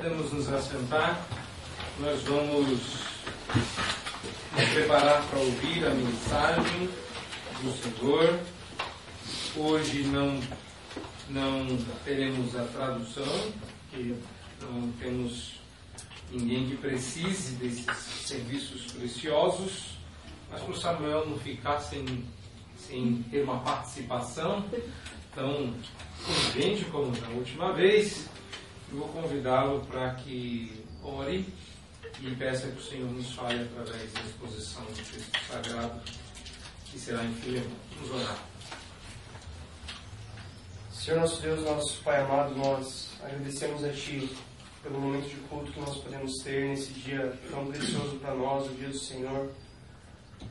Podemos nos assentar. Nós vamos nos preparar para ouvir a mensagem do Senhor. Hoje não, não teremos a tradução, porque não temos ninguém que precise desses serviços preciosos, mas para o Samuel não ficar sem, sem ter uma participação tão urgente como na última vez, eu vou convidá-lo para que ore e peça que o Senhor nos fale através da exposição do texto sagrado, que será em Filemão. Vamos orar. Senhor nosso Deus, nosso Pai amado, nós agradecemos a Ti pelo momento de culto que nós podemos ter nesse dia tão precioso para nós, o dia do Senhor.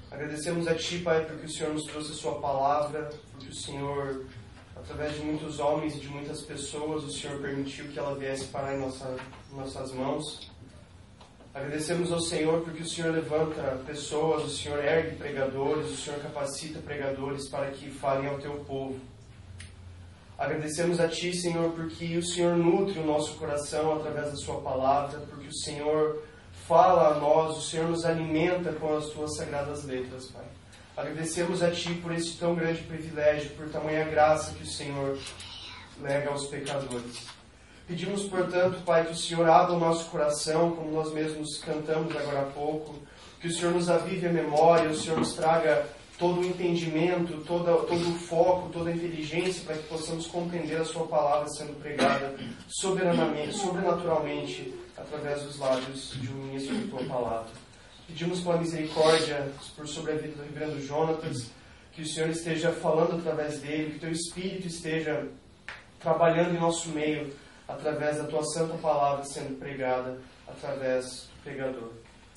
Agradecemos a Ti, Pai, porque o Senhor nos trouxe a Sua palavra, porque o Senhor através de muitos homens e de muitas pessoas, o Senhor permitiu que ela viesse parar em, nossa, nossas mãos. Agradecemos ao Senhor porque o Senhor levanta pessoas, o Senhor ergue pregadores, o Senhor capacita pregadores para que falem ao teu povo. Agradecemos a Ti, Senhor, porque o Senhor nutre o nosso coração através da Sua palavra, porque o Senhor fala a nós, o Senhor nos alimenta com as Tuas sagradas letras, Pai. Agradecemos a Ti por esse tão grande privilégio, por tamanha graça que o Senhor lega aos pecadores. Pedimos, portanto, Pai, que o Senhor abra o nosso coração, como nós mesmos cantamos agora há pouco, que o Senhor nos avive a memória, o Senhor nos traga todo o entendimento, toda, todo o foco, toda a inteligência para que possamos compreender a Sua palavra sendo pregada soberanamente, sobrenaturalmente, através dos lábios de um ministro de Tua palavra. Pedimos pela misericórdia por sobre a vida do reverendo Jonatas, que o Senhor esteja falando através dele, que o teu Espírito esteja trabalhando em nosso meio através da tua santa palavra sendo pregada através do pregador.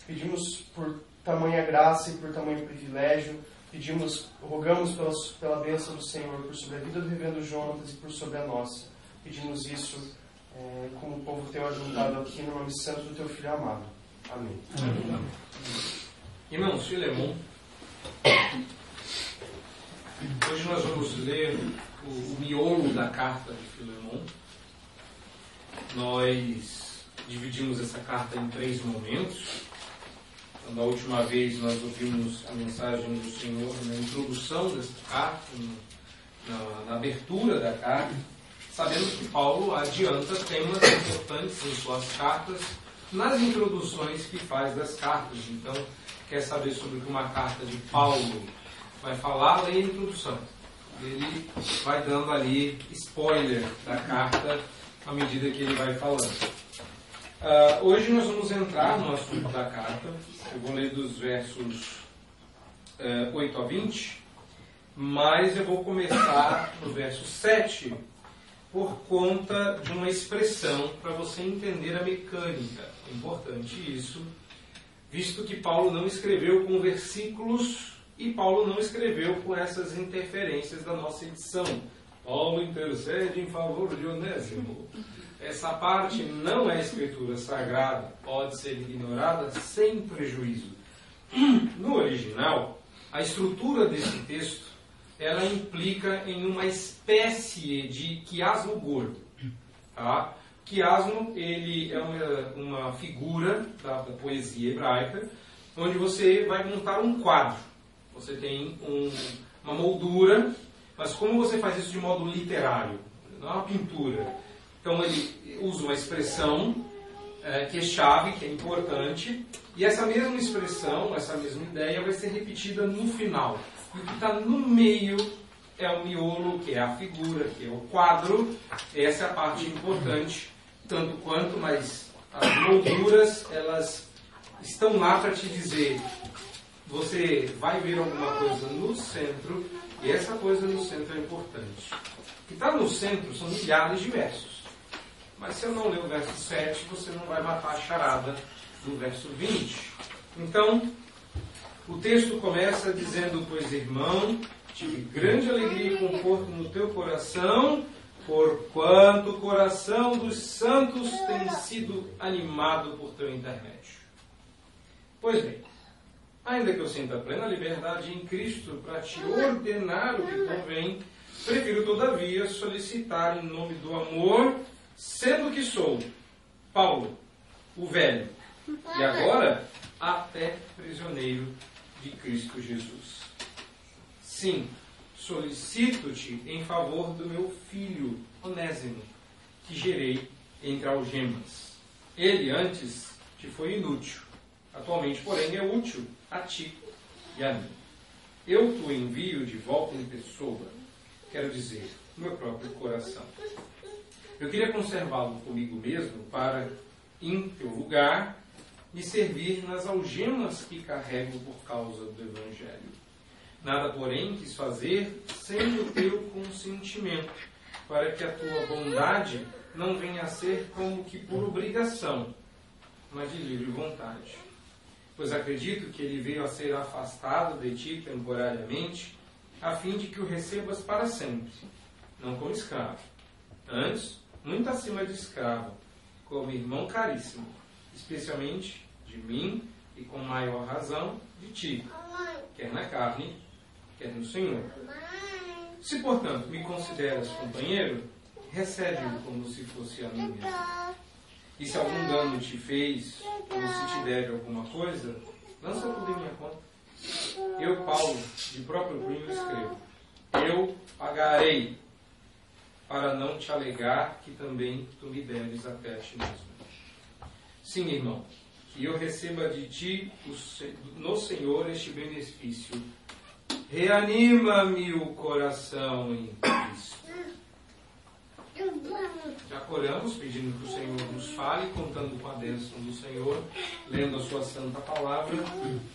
Pedimos por tamanha graça e por tamanho privilégio, pedimos, rogamos pela, pela bênção do Senhor por sobre a vida do reverendo Jonatas e por sobre a nossa. Pedimos isso é, como o povo teu ajuntado aqui no nome santo do teu Filho amado. Amém. Amém. Irmãos, Filemon. Hoje nós vamos ler o, o miolo da carta de Filemon. Nós dividimos essa carta em três momentos. Então, da última vez nós ouvimos a mensagem do Senhor na introdução dessa carta, na, na abertura da carta, sabendo que Paulo adianta temas importantes em suas cartas nas introduções que faz das cartas. Então, quer saber sobre o que uma carta de Paulo vai falar, leia a introdução. Ele vai dando ali spoiler da carta à medida que ele vai falando. Uh, hoje nós vamos entrar no assunto da carta. Eu vou ler dos versos uh, 8 a 20, mas eu vou começar no verso 7 por conta de uma expressão para você entender a mecânica. É importante isso, visto que Paulo não escreveu com versículos e Paulo não escreveu com essas interferências da nossa edição. Paulo intercede em favor de Onésimo. Essa parte não é escritura sagrada, pode ser ignorada sem prejuízo. No original, a estrutura desse texto ela implica em uma espécie de quiasmo gordo. Tá? Quiasmo ele é uma, uma figura da, da, poesia hebraica, onde você vai montar um quadro. Você tem um, uma moldura, mas como você faz isso de modo literário? Não é uma pintura. Então ele usa uma expressão é, que é chave, que é importante, e essa mesma expressão, essa mesma ideia vai ser repetida no final. E o que está no meio é o miolo, que é a figura, que é o quadro. Essa é a parte importante, tanto quanto, mas as molduras, elas estão lá para te dizer, você vai ver alguma coisa no centro, e essa coisa no centro é importante. O que está no centro são milhares de versos. Mas se eu não ler o verso 7, você não vai matar a charada do verso 20. Então, o texto começa dizendo: Pois irmão, tive grande alegria e conforto no teu coração, porquanto o coração dos santos tem sido animado por teu intermédio. Pois bem, ainda que eu sinta plena liberdade em Cristo para te ordenar o que convém, prefiro todavia solicitar em nome do amor, sendo que sou Paulo, o velho, e agora até prisioneiro de Cristo Jesus. Sim, solicito-te em favor do meu filho Onésimo, que gerei entre algemas. Ele antes te foi inútil, atualmente, porém, é útil a ti e a mim. Eu te envio de volta em pessoa, quero dizer, no meu próprio coração. Eu queria conservá-lo comigo mesmo para, em teu lugar, me servir nas algemas que carrego por causa do Evangelho. Nada, porém, quis fazer sem o teu consentimento, para que a tua bondade não venha a ser como que por obrigação, mas de livre vontade. Pois acredito que ele veio a ser afastado de ti temporariamente, a fim de que o recebas para sempre, não como escravo. Antes, muito acima de escravo, como irmão caríssimo, especialmente de mim e com maior razão de ti, quer na carne, quer no Senhor. Se, portanto, me consideras companheiro, recebe-o como se fosse a mim mesmo. E se algum dano te fez, ou se te deve alguma coisa, lança tudo em minha conta. Eu, Paulo, de próprio punho escrevo. Eu pagarei, para não te alegar que também tu me deves até a ti mesmo. Sim, irmão, que eu receba de ti no Senhor este benefício. Reanima-me o coração em Cristo. Já coramos, pedindo que o Senhor nos fale, contando com a bênção do Senhor, lendo a sua santa palavra.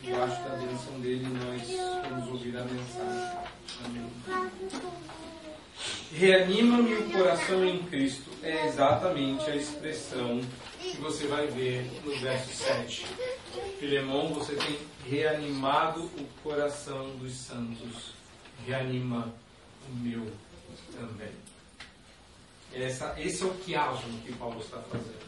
Debaixo da bênção dele, nós vamos ouvir a mensagem. Amém. Reanima-me o coração em Cristo é exatamente a expressão que você vai ver no verso 7. Filemão, você tem reanimado o coração dos santos. Reanima o meu também. Essa, esse é o quiasmo que Paulo está fazendo.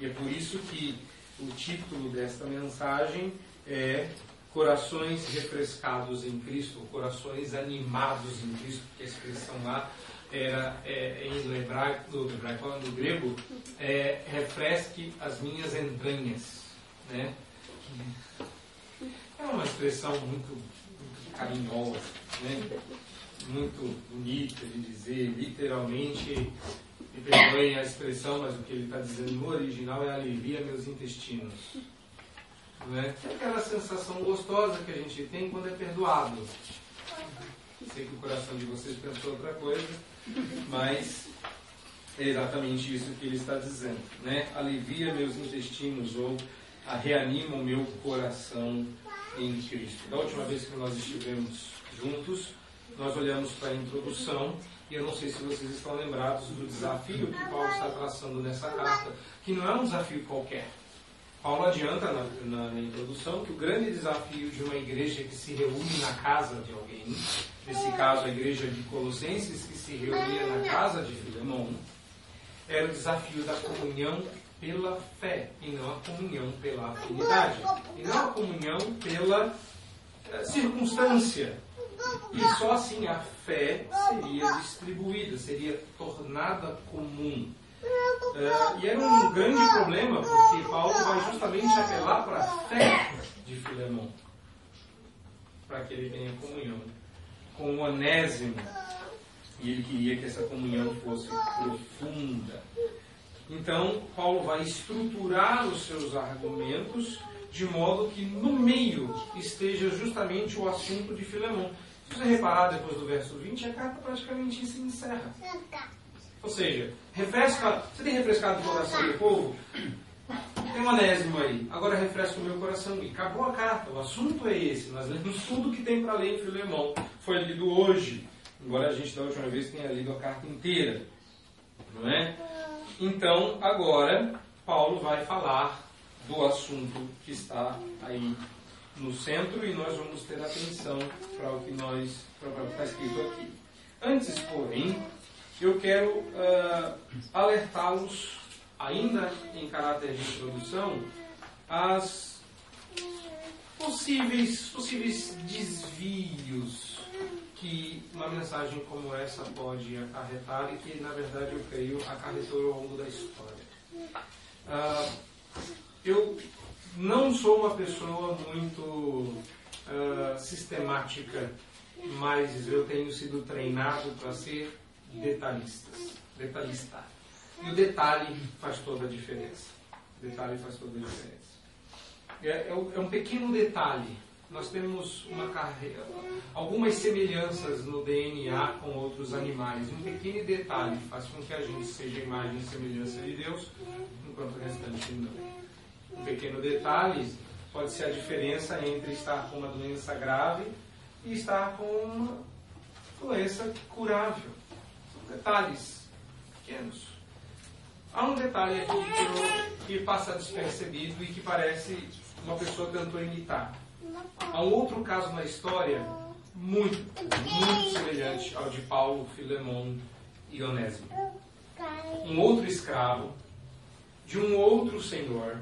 E é por isso que o título desta mensagem é Corações refrescados em Cristo, corações animados em Cristo, que a expressão lá era é, em hebraico, no, hebraico, no grego, é, refresque as minhas entranhas. Né? É uma expressão muito, muito carinhosa, né? muito bonita de dizer, literalmente, me perdoem a expressão, mas o que ele está dizendo no original é alivia meus intestinos. Não é? é aquela sensação gostosa que a gente tem quando é perdoado. Sei que o coração de vocês pensou outra coisa, mas é exatamente isso que ele está dizendo. Né? Alivia meus intestinos ou reanima o meu coração em Cristo. Da última vez que nós estivemos juntos, nós olhamos para a introdução e eu não sei se vocês estão lembrados do desafio que Paulo está traçando nessa carta, que não é um desafio qualquer. Paulo adianta na, na, na, introdução que o grande desafio de uma igreja que se reúne na casa de alguém, nesse caso a igreja de Colossenses que se reunia na casa de Filemão, era o desafio da comunhão pela fé e não a comunhão pela afinidade, e não a comunhão pela uh, circunstância. E só assim a fé seria distribuída, seria tornada comum. É, e era um grande problema, porque Paulo vai justamente apelar para a fé de Filemão, para que ele tenha comunhão com Onésimo. E ele queria que essa comunhão fosse profunda. Então, Paulo vai estruturar os seus argumentos de modo que no meio esteja justamente o assunto de Filemão. Se você reparar depois do verso 20, a carta praticamente se encerra. Ou seja, refresca. Você tem refrescado o coração do povo? Anésimo aí. Agora refresca o meu coração. E acabou a carta. O assunto é esse. Nós lemos tudo que tem para ler em Filemão. Foi lido hoje. Embora a gente da última vez tenha lido a carta inteira. Não é? Então, agora, Paulo vai falar do assunto que está aí no centro e nós vamos ter atenção para o que nós para o que está escrito aqui. Antes, porém, eu quero uh, alertá-los, ainda em caráter de introdução, às possíveis, possíveis desvios que uma mensagem como essa pode acarretar e que, na verdade, eu creio, acarretou ao longo da história. Uh, eu não sou uma pessoa muito uh, sistemática, mas eu tenho sido treinado para ser detalhista. detalhista. E o detalhe faz toda a diferença. O detalhe faz toda a diferença. É, é, é um pequeno detalhe. Nós temos uma carreira, algumas semelhanças no DNA com outros animais. Um pequeno detalhe faz com que a gente seja imagem e semelhança de Deus, enquanto o restante não. Um pequeno detalhe pode ser a diferença entre estar com uma doença grave e estar com uma doença curável. São detalhes pequenos. Há um detalhe aqui que, que passa despercebido e que parece uma pessoa tentou imitar. Há um outro caso na história muito, muito semelhante ao de Paulo, Filemon e Onésimo. Um outro escravo de um outro senhor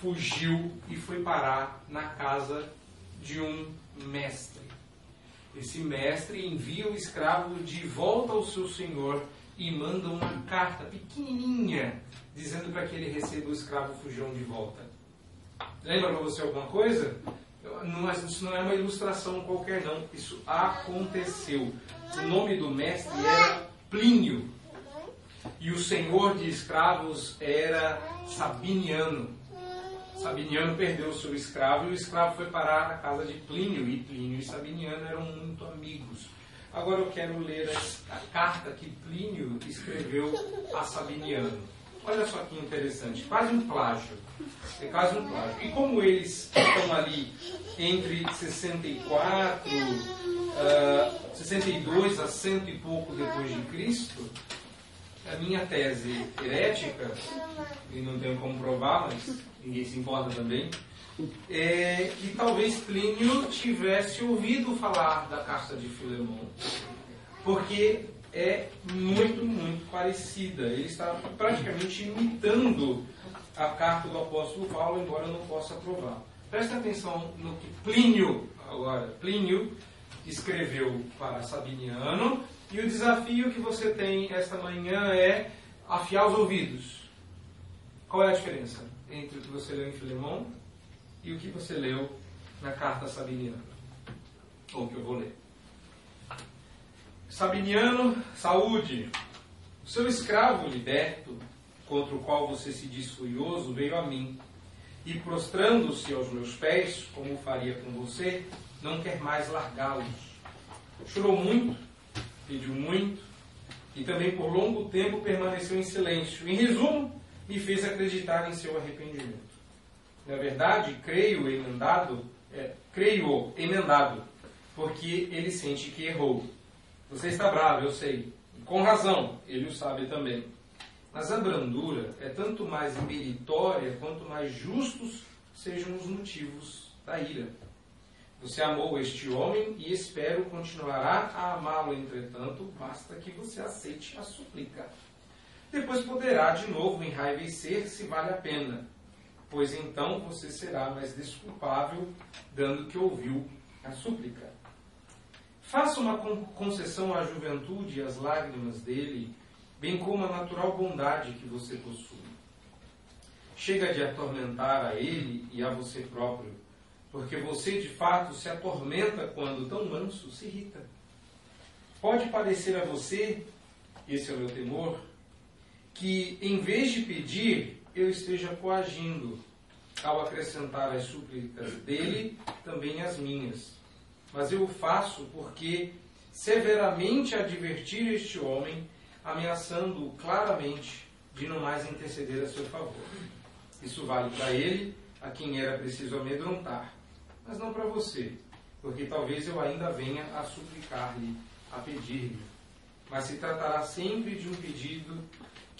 fugiu e foi parar na casa de um mestre. Esse mestre envia o escravo de volta ao seu senhor e manda uma carta pequenininha dizendo para que ele receba o escravo fujão de volta. Lembra para você alguma coisa? Não, isso não é uma ilustração qualquer, não. Isso aconteceu. O nome do mestre era Plínio. E o senhor de escravos era Sabiniano. Sabiniano perdeu o seu escravo e o escravo foi parar na casa de Plínio. E Plínio e Sabiniano eram muito amigos. Agora eu quero ler a carta que Plínio escreveu a Sabiniano. Olha só que interessante, quase um plágio. É quase um plágio. E como eles estão ali entre 64, uh, 62 a cento e pouco depois de Cristo, a minha tese herética, e não tenho como provar, mas ninguém se importa também, é talvez Plínio tivesse ouvido falar da carta de Filemão, porque é muito, muito parecida. Ele está praticamente imitando a carta do apóstolo Paulo, embora não possa provar. Presta atenção no que Plínio, agora, Plínio escreveu para Sabiniano, e o desafio que você tem esta manhã é afiar os ouvidos. Qual é a diferença entre o que você leu em Filemão e o que você leu na carta sabiniana? Ou que eu vou ler. Sabiniano, saúde. O seu escravo liberto, contra o qual você se diz furioso, veio a mim. E prostrando-se aos meus pés, como faria com você, não quer mais largá-los. Chorou muito, pediu muito, e também por longo tempo permaneceu em silêncio. Em resumo, me fez acreditar em seu arrependimento. Na verdade, creio emendado, é, creio emendado, porque ele sente que errou. Você está bravo, eu sei. Com razão, ele o sabe também. Mas a brandura é tanto mais meritória quanto mais justos sejam os motivos da ira. Você amou este homem e espero continuará a amá-lo, entretanto, basta que você aceite a súplica. Depois poderá de novo enraivecer se vale a pena, pois então você será mais desculpável, dando que ouviu a súplica. Faça uma concessão à juventude e às lágrimas dele, bem como a natural bondade que você possui. Chega de atormentar a ele e a você próprio, porque você de fato se atormenta quando tão manso se irrita. Pode parecer a você, esse é o meu temor, que em vez de pedir, eu esteja coagindo, ao acrescentar as súplicas dele, também as minhas mas eu o faço porque severamente advertir este homem, ameaçando-o claramente de não mais interceder a seu favor. Isso vale para ele, a quem era preciso amedrontar, mas não para você, porque talvez eu ainda venha a suplicar-lhe, a pedir-lhe. Mas se tratará sempre de um pedido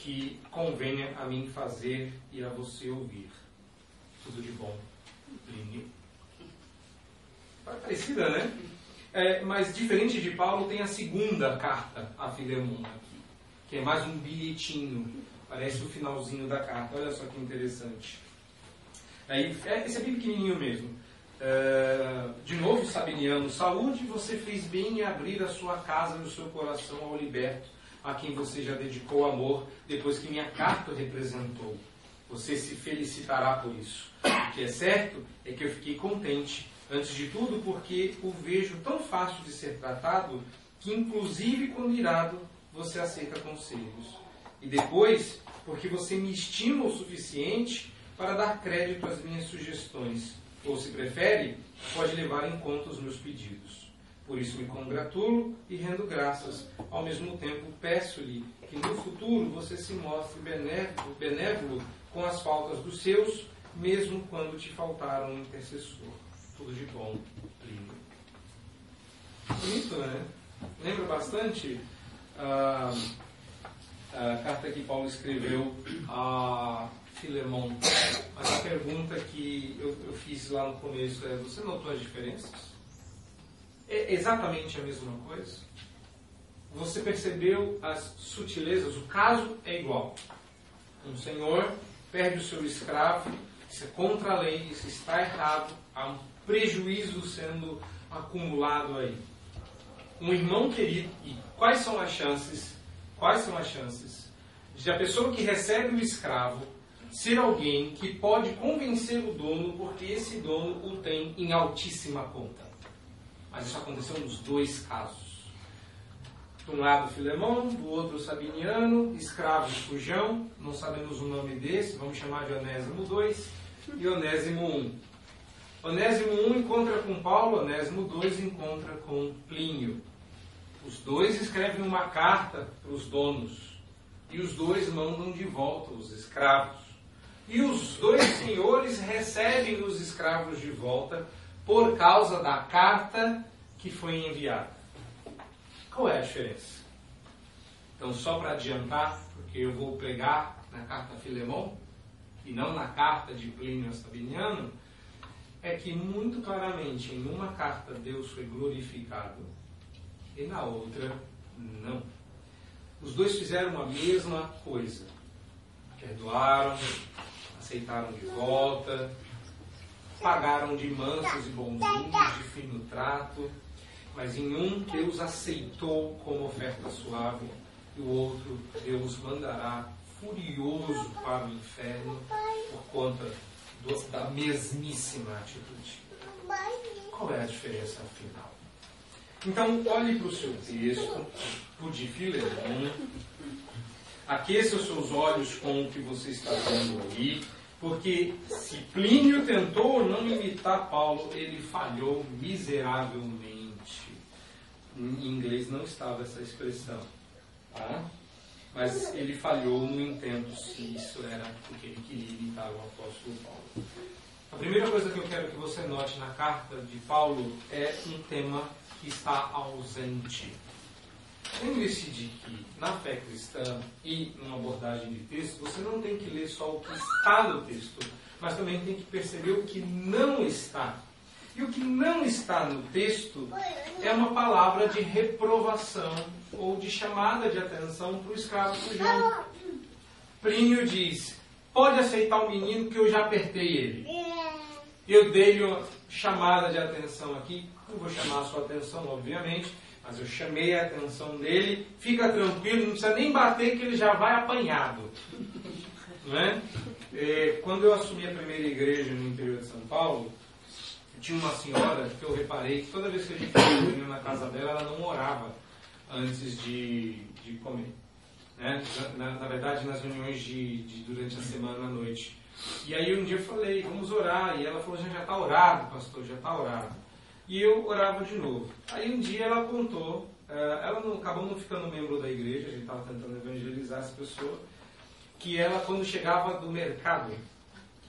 que convenha a mim fazer e a você ouvir. Tudo de bom, Plínio parecida, né? É, mas diferente de Paulo, tem a segunda carta a Filemon aqui, que é mais um bilhetinho. Parece o finalzinho da carta. Olha só que interessante. Aí, é, esse é bem pequenininho mesmo. É, de novo, Sabiniano, saúde, você fez bem em abrir a sua casa e o seu coração ao liberto, a quem você já dedicou amor depois que minha carta representou. Você se felicitará por isso. O que é certo é que eu fiquei contente, antes de tudo porque o vejo tão fácil de ser tratado que, inclusive quando irado, você aceita conselhos. E depois, porque você me estima o suficiente para dar crédito às minhas sugestões. Ou, se prefere, pode levar em conta os meus pedidos. Por isso me congratulo e rendo graças. Ao mesmo tempo, peço-lhe que no futuro você se mostre benévolo, benévolo com as faltas dos seus, mesmo quando te faltar um intercessor. Tudo de bom, lindo. Bonito, né? Lembra bastante a, a carta que Paulo escreveu a Filemão. Mas a pergunta que eu, eu fiz lá no começo é: você notou as diferenças? É exatamente a mesma coisa? Você percebeu as sutilezas? O caso é igual. Um senhor perde o seu escravo, isso é contra a lei, isso está errado, há um prejuízo sendo acumulado aí. Um irmão querido, e quais são as chances? Quais são as chances de a pessoa que recebe o escravo ser alguém que pode convencer o dono porque esse dono o tem em altíssima conta. Mas isso aconteceu nos dois casos. De um lado Filemão, do outro Sabiniano, escravo Fujão, não sabemos o nome desse, vamos chamar de Onésimo II e Onésimo I. Onésimo I encontra com Paulo, Onésimo II encontra com Plínio. Os dois escrevem uma carta para os donos e os dois mandam de volta os escravos. E os dois senhores recebem os escravos de volta por causa da carta que foi enviada. Qual é a diferença? Então, só para adiantar, porque eu vou pregar na carta Filemão e não na carta de Plínio Sabiniano, é que muito claramente em uma carta Deus foi glorificado e na outra não. Os dois fizeram a mesma coisa. Perdoaram, aceitaram de volta, pagaram de mansos e bonzinhos, de fino trato, mas em um Deus aceitou como oferta suave, e o outro Deus mandará furioso para o inferno por conta do, da mesmíssima atitude. Qual é a diferença afinal? Então, olhe para o seu texto, por de Filemon, aqueça os seus olhos com o que você está vendo aí, porque se Plínio tentou não imitar Paulo, ele falhou miseravelmente. Em inglês não estava essa expressão. Tá? Mas ele falhou no intento se isso era porque ele queria imitar o apóstolo Paulo. A primeira coisa que eu quero que você note na carta de Paulo é um tema que está ausente. Lembre-se de que na fé cristã e numa abordagem de texto, você não tem que ler só o que está no texto, mas também tem que perceber o que não está. E o que não está no texto é uma palavra de reprovação ou de chamada de atenção para o escravo fujão. Plínio diz: Pode aceitar o menino que eu já apertei ele. Eu dei-lhe uma chamada de atenção aqui, não vou chamar a sua atenção, obviamente, mas eu chamei a atenção dele, fica tranquilo, não precisa nem bater que ele já vai apanhado. Não é? É, quando eu assumi a primeira igreja no interior de São Paulo, tinha uma senhora que eu reparei que toda vez que a gente ia na casa dela, ela não orava antes de, de comer. Né? Na, na, verdade, nas reuniões de, de, durante a semana à noite. E aí um dia eu falei, vamos orar. E ela falou, já está orado, pastor, já está orado. E eu orava de novo. Aí um dia ela contou, eh, ela não, acabou não ficando membro da igreja, a gente estava tentando evangelizar essa pessoa, que ela quando chegava do mercado,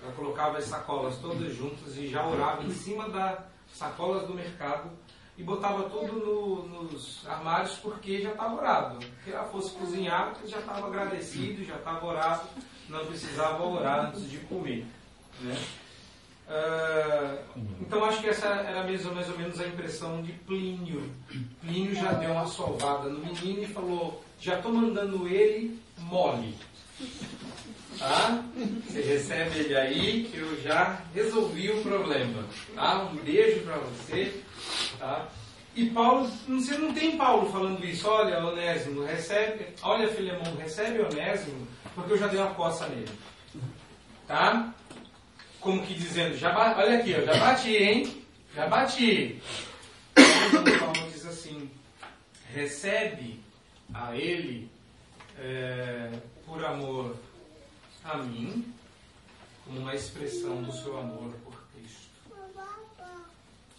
ela colocava as sacolas todas juntas e já orava em cima das sacolas do mercado e botava tudo no, nos armários porque já estava orado. Se ela fosse cozinhar, já estava agradecido, já estava orado, não precisava orar antes de comer. Né? Uh, então acho que essa era mesmo, mais ou menos a impressão de Plínio. Plínio já deu uma salvada no menino e falou: já estou mandando ele mole. Tá? Você recebe ele aí que eu já resolvi o problema. Tá? Um beijo para você. Tá? E Paulo, você não tem Paulo falando isso, olha, Onésimo, recebe, olha, Filemão, recebe Onésimo, porque eu já dei uma coça nele. Tá? Como que dizendo, já olha aqui, eu já bati, hein? Já bati. Então, Paulo diz assim, recebe a ele é, por amor a mim, como uma expressão do seu amor por Cristo.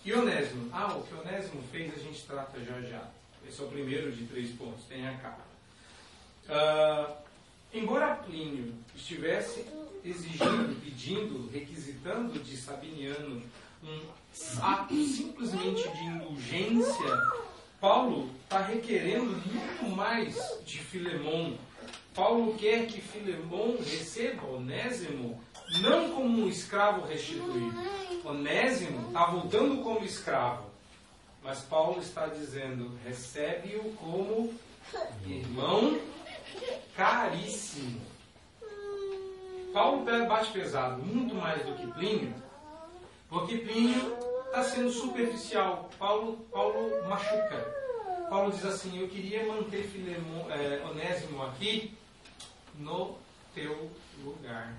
E Onésimo? Ah, o que Onésimo fez a gente trata já já. Esse é o primeiro de três pontos, tem a capa. Uh, embora Plínio estivesse exigindo, pedindo, requisitando de Sabiniano um ato simplesmente de indulgência, Paulo está requerendo muito mais de Filemão. Paulo quer que Filemão receba Onésimo não como um escravo restituído. Onésimo está voltando como escravo. Mas Paulo está dizendo: recebe-o como irmão caríssimo. Paulo bate pesado, muito mais do que Plínio, porque Plínio está sendo superficial. Paulo, Paulo machuca. Paulo diz assim: Eu queria manter Filemon, é, Onésimo aqui no teu lugar.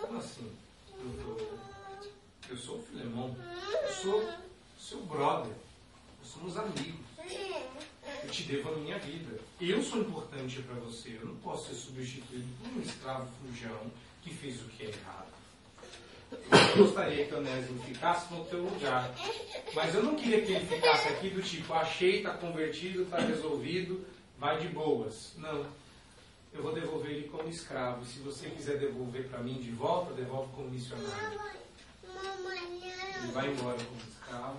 Como assim? Eu sou o Filemão. Eu sou seu brother. Nós somos amigos. Eu te devo a minha vida. Eu sou importante para você. Eu não posso ser substituído por um escravo fujão que fez o que é errado. Eu gostaria que o Onésimo ficasse no teu lugar. Mas eu não queria que ele ficasse aqui do tipo, achei, está convertido, está resolvido, vai de boas. Não eu vou devolver ele como escravo. Se você quiser devolver para mim de volta, devolve como missionário. Ele vai embora como escravo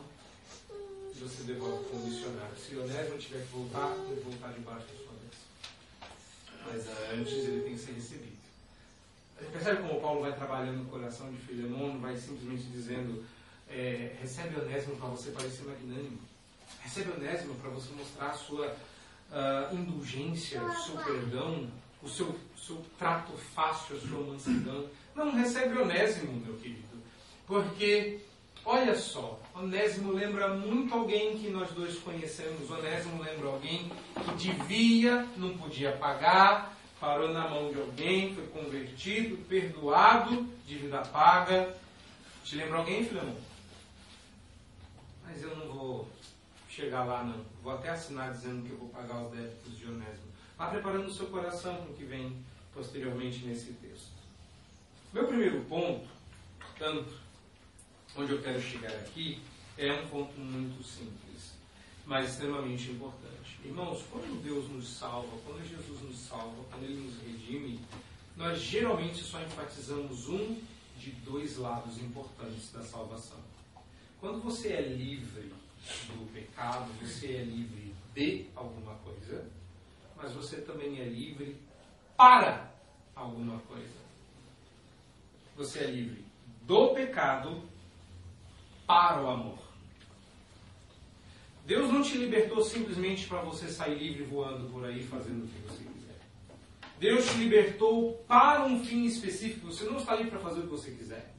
e você devolve como missionário. Se o Onésimo tiver que voltar, ele voltar debaixo da sua bênção. Mas antes ele tem que ser recebido. Percebe como Paulo vai trabalhando no coração de Filemon, vai simplesmente dizendo, é, recebe Onésimo para você parecer magnânimo. Recebe Onésimo para você mostrar a sua uh, indulgência, o seu perdão, o seu, seu trato fácil, a sua mansidão. Não recebe Onésimo, meu querido. Porque, olha só, Onésimo lembra muito alguém que nós dois conhecemos. Onésimo lembra alguém que devia, não podia pagar, parou na mão de alguém, foi convertido, perdoado, dívida paga. Te lembra alguém, Filemão? Mas eu não vou chegar lá, não. Vou até assinar dizendo que eu vou pagar os débitos de Onésimo. Vá preparando o seu coração para o que vem posteriormente nesse texto. Meu primeiro ponto, portanto, onde eu quero chegar aqui, é um ponto muito simples, mas extremamente importante. Irmãos, quando Deus nos salva, quando Jesus nos salva, quando Ele nos redime, nós geralmente só enfatizamos um de dois lados importantes da salvação. Quando você é livre do pecado, você é livre de alguma coisa, mas você também é livre para alguma coisa. Você é livre do pecado para o amor. Deus não te libertou simplesmente para você sair livre voando por aí fazendo o que você quiser. Deus te libertou para um fim específico. Você não está livre para fazer o que você quiser.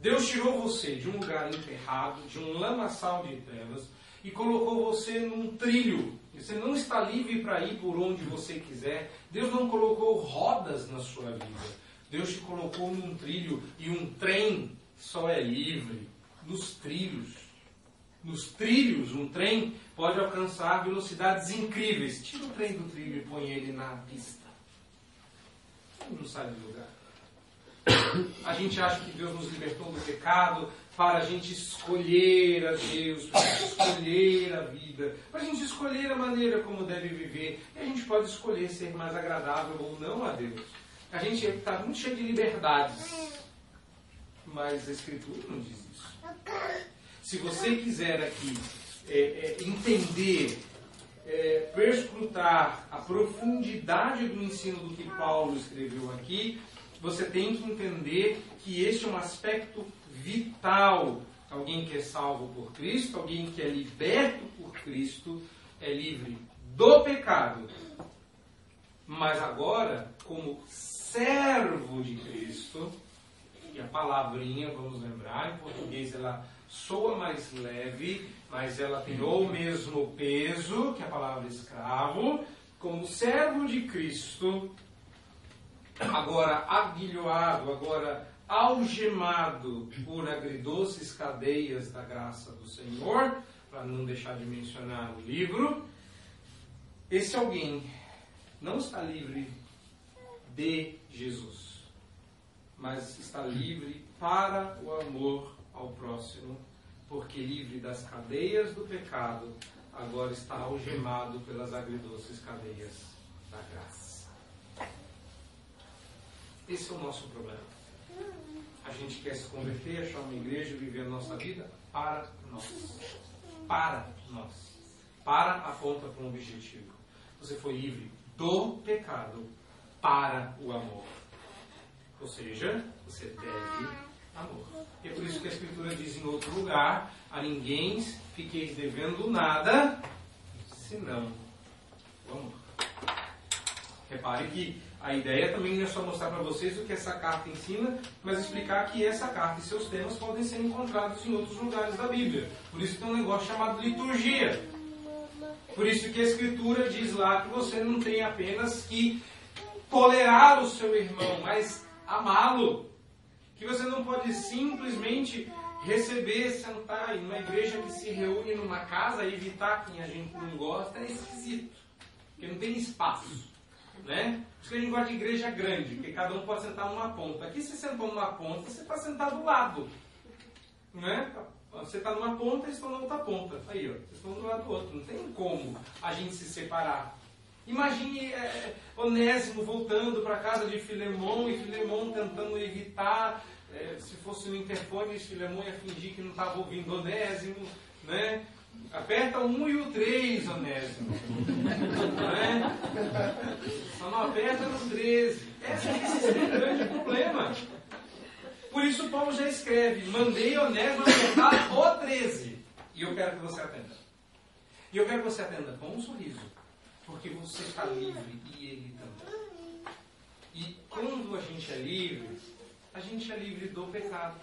Deus tirou você de um lugar enterrado, de um lamaçal de trevas, e colocou você num trilho você não está livre para ir por onde você quiser. Deus não colocou rodas na sua vida. Deus te colocou num trilho e um trem só é livre nos trilhos. Nos trilhos, um trem pode alcançar velocidades incríveis. Tira o trem do trilho e põe ele na pista. Ele não sai do lugar. A gente acha que Deus nos libertou do pecado, para a gente escolher a Deus, para a gente escolher a vida, para a gente escolher a maneira como deve viver. E a gente pode escolher ser mais agradável ou não a Deus. A gente está muito cheio de liberdades, mas a Escritura não diz. Se você quiser aqui é, é, entender, é, perscrutar a profundidade do ensino do que Paulo escreveu aqui, você tem que entender que este é um aspecto vital. Alguém que é salvo por Cristo, alguém que é liberto por Cristo, é livre do pecado. Mas agora, como servo de Cristo, A palavrinha, vamos lembrar, em português ela soa mais leve, mas ela tem o mesmo peso que a palavra escravo, como servo de Cristo, agora aguilhoado, agora algemado por agridoces cadeias da graça do Senhor, para não deixar de mencionar o livro, esse alguém não está livre de Jesus, mas está livre para o amor ao próximo, porque livre das cadeias do pecado, agora está algemado pelas agridoces cadeias da graça. Esse é o nosso problema. A gente quer se converter, achar uma igreja e viver a nossa vida para nós. Para nós. Para aponta para um objetivo. Você foi livre do pecado para o amor. Ou seja, você deve amor. E é por isso que a Escritura diz em outro lugar: a ninguém fiqueis devendo nada, senão o amor. Repare que a ideia também não é só mostrar para vocês o que essa carta ensina, mas explicar que essa carta e seus temas podem ser encontrados em outros lugares da Bíblia. Por isso tem um negócio chamado liturgia. Por isso que a Escritura diz lá que você não tem apenas que tolerar o seu irmão, mas amá-lo. Que você não pode simplesmente receber, sentar em uma igreja que se reúne numa casa e evitar quem a gente não gosta é esquisito. Porque não tem espaço. Né? Por isso que a gente gosta de igreja grande, porque cada um pode sentar numa ponta. Aqui você sentou numa ponta, você está sentado do lado. Né? Você está numa ponta e estão na outra ponta. Aí, ó, vocês estão do lado do outro. Não tem como a gente se separar. Imagine é, Onésimo voltando para a casa de Filemão e Filemão tentando evitar. É, se fosse no interfone, Filemão ia fingir que não estava ouvindo Onésimo. Né? Aperta o 1 e o 3, Onésimo. né? Só não aperta no 13. Esse, esse é um grande problema. Por isso Paulo já escreve, mandei Onésimo apertar o 13. E eu quero que você atenda. E eu quero que você atenda com um sorriso. Porque você está livre e ele também. E quando a gente é livre, a gente é livre do pecado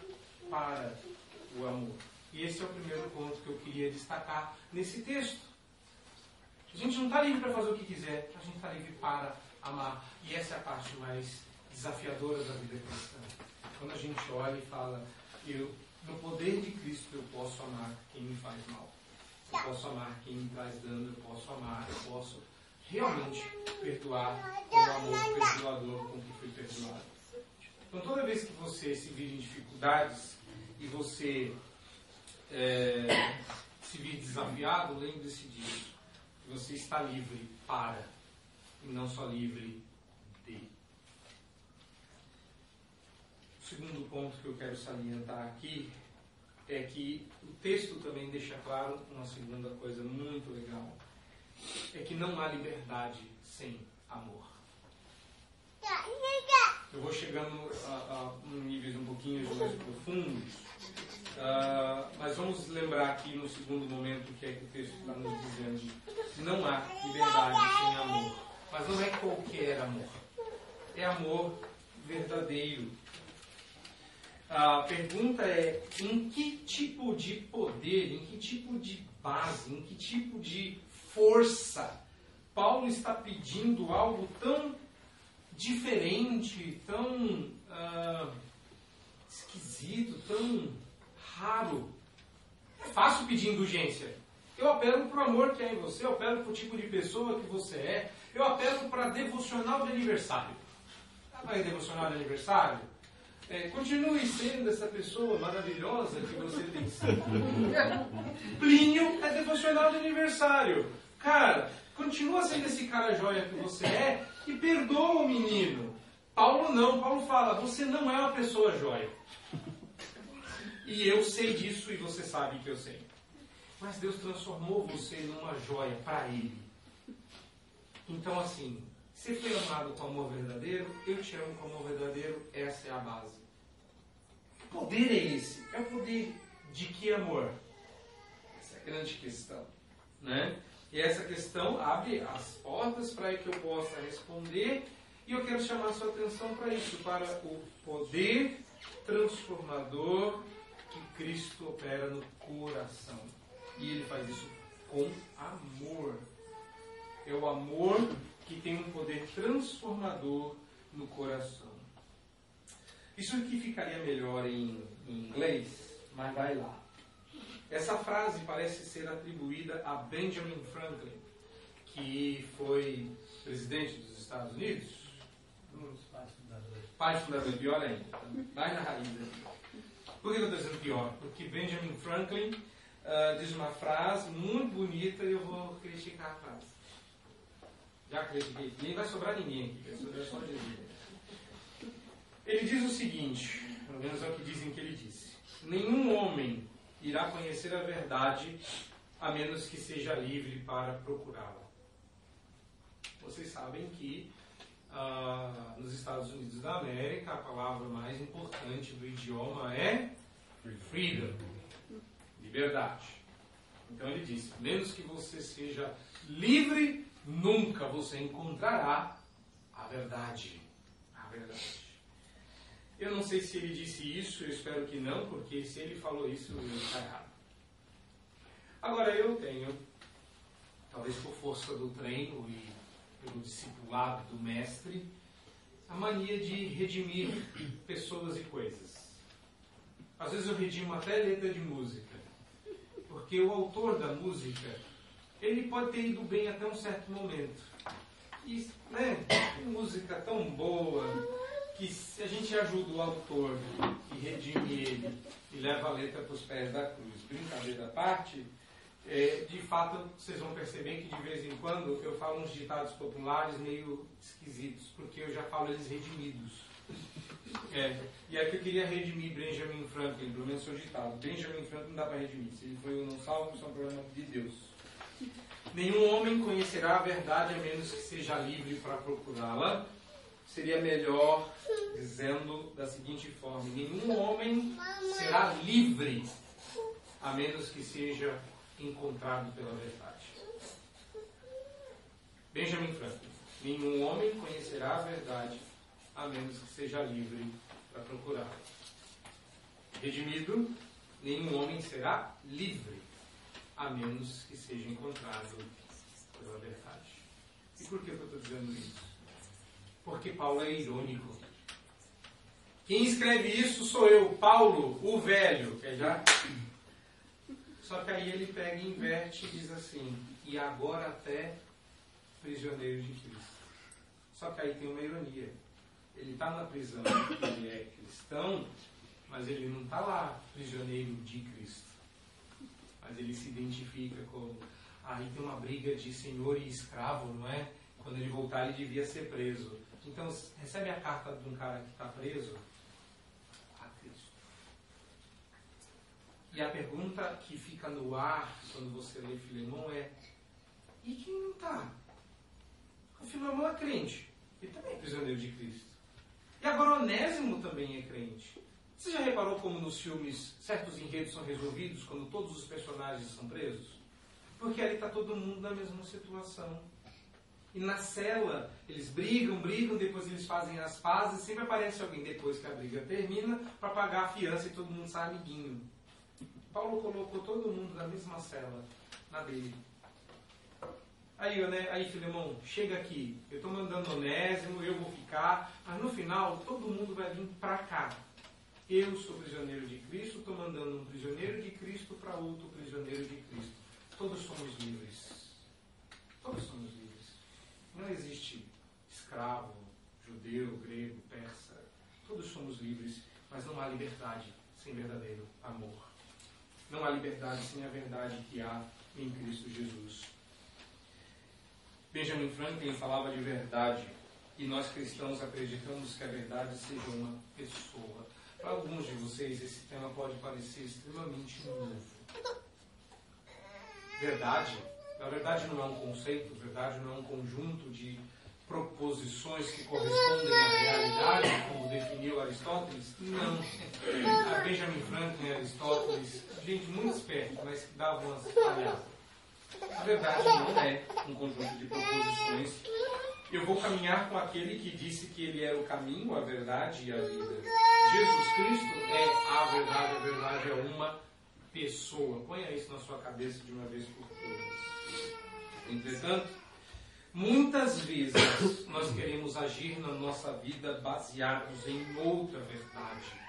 para o amor. E esse é o primeiro ponto que eu queria destacar nesse texto. A gente não está livre para fazer o que quiser, a gente está livre para amar. E essa é a parte mais desafiadora da vida cristã. Quando a gente olha e fala, eu, no poder de Cristo, eu posso amar quem me faz mal. Eu posso amar quem me traz dano, eu posso amar, eu posso realmente perdoar com o amor perdoador com que foi perdoado. Então, toda vez que você se vira em dificuldades e você é, se vir desafiado, lembre-se disso. Você está livre para, e não só livre de. O segundo ponto que eu quero salientar aqui é que o texto também deixa claro uma segunda coisa muito legal. É que não há liberdade sem amor. Eu vou chegando a, a níveis um pouquinho mais profundos, uh, mas vamos lembrar aqui no segundo momento que é que o texto está nos dizendo. Não há liberdade sem amor. Mas não é qualquer amor. É amor verdadeiro. A pergunta é: em que tipo de poder, em que tipo de base, em que tipo de força Paulo está pedindo algo tão diferente, tão uh, esquisito, tão raro. É fácil pedir indulgência. Eu apelo para o amor que é em você, eu apelo para o tipo de pessoa que você é, eu apelo para devocional de aniversário. Ah, vai devocional de aniversário? É, continue sendo essa pessoa maravilhosa que você tem sido. Plínio é devocional de aniversário. Cara, continua sendo esse cara joia que você é e perdoa o menino. Paulo não, Paulo fala, você não é uma pessoa joia. E eu sei disso e você sabe que eu sei. Mas Deus transformou você numa joia para Ele. Então, assim, você foi amado com amor verdadeiro, eu te amo com amor verdadeiro, essa é a base. Que poder é esse? É o poder de que amor? Essa é a grande questão. Né? E essa questão abre as portas para que eu possa responder E eu quero chamar sua atenção para isso, para o poder transformador que Cristo opera no coração. E ele faz isso com amor. É o amor que tem um poder transformador no coração. Isso aqui ficaria melhor em, em inglês, mas vai lá. Essa frase parece ser atribuída a Benjamin Franklin, que foi presidente dos Estados Unidos. Pai fundador, pior ainda. Mais na raiz. Por que eu estou dizendo pior? Porque Benjamin Franklin uh, diz uma frase muito bonita e eu vou criticar a frase. Já critiquei. Nem vai sobrar ninguém aqui, só. Ele diz o seguinte, pelo menos é o que dizem que ele disse. Nenhum homem irá conhecer a verdade a menos que seja livre para procurá-la. Vocês sabem que ah, nos Estados Unidos da América a palavra mais importante do idioma é freedom, liberdade. Então ele disse: menos que você seja livre, nunca você encontrará a verdade. A verdade. Eu não sei se ele disse isso, eu espero que não, porque se ele falou isso, está errado. Agora eu tenho, talvez por força do treino e pelo discipulado do mestre, a mania de redimir pessoas e coisas. Às vezes eu redimo até letra de música, porque o autor da música, ele pode ter ido bem até um certo momento. E, né, música tão boa, que se a gente ajuda o autor e redime ele e leva a letra para os pés da cruz, brincadeira à parte, é, de fato vocês vão perceber que de vez em quando eu falo uns ditados populares meio esquisitos, porque eu já falo eles redimidos. É, e aqui eu queria redimir Benjamin Franklin, pelo menos seu ditado. Benjamin Franklin não dá para redimir. Se ele foi um não salvo, isso é um problema de Deus. Nenhum homem conhecerá a verdade a menos que seja livre para procurá-la seria melhor dizendo da seguinte forma: nenhum homem será livre a menos que seja encontrado pela verdade. Benjamin Franklin: nenhum homem conhecerá a verdade a menos que seja livre para procurá-la. Redimido: nenhum homem será livre a menos que seja encontrado pela verdade. E por que eu estou dizendo isso? Porque Paulo é irônico. Quem escreve isso sou eu, Paulo, o velho. Quer já? Só que aí ele pega e inverte e diz assim: e agora até prisioneiro de Cristo. Só que aí tem uma ironia. Ele está na prisão, ele é cristão, mas ele não está lá prisioneiro de Cristo. Mas ele se identifica como. Aí tem uma briga de senhor e escravo, não é? Quando ele voltar, ele devia ser preso. Então, recebe a carta de um cara que está preso a Cristo. E a pergunta que fica no ar quando você lê Filemão é: e quem não está? O Filemão é crente. Ele também é prisioneiro de Cristo. E agora Onésimo também é crente. Você já reparou como nos filmes certos enredos são resolvidos quando todos os personagens são presos? Porque ali está todo mundo na mesma situação. E na cela, eles brigam, brigam, depois eles fazem as pazes, sempre aparece alguém depois que a briga termina para pagar a fiança e todo mundo sai amiguinho. Paulo colocou todo mundo na mesma cela, na dele. Aí, né, aí Filemão, chega aqui, eu estou mandando onésimo, eu vou ficar, mas no final todo mundo vai vir para cá. Eu sou prisioneiro de Cristo, estou mandando um prisioneiro de Cristo para outro prisioneiro de Cristo. Todos somos livres. Todos somos livres. Não existe escravo, judeu, grego, persa. Todos somos livres, mas não há liberdade sem verdadeiro amor. Não há liberdade sem a verdade que há em Cristo Jesus. Benjamin Franklin falava de verdade e nós cristãos acreditamos que a verdade seja uma pessoa. Para alguns de vocês, esse tema pode parecer extremamente novo. Verdade na verdade, não é um conceito, na verdade, não é um conjunto de proposições que correspondem à realidade, como definiu Aristóteles? Não. A Benjamin Franklin e Aristóteles, gente muito esperta, mas que davam umas palhaças. Na verdade, não é um conjunto de proposições. Eu vou caminhar com aquele que disse que ele era o caminho, a verdade e a vida. Jesus Cristo é a verdade, a verdade é uma pessoa. Ponha isso na sua cabeça de uma vez por todas. Entretanto, muitas vezes nós queremos agir na nossa vida baseados em outra verdade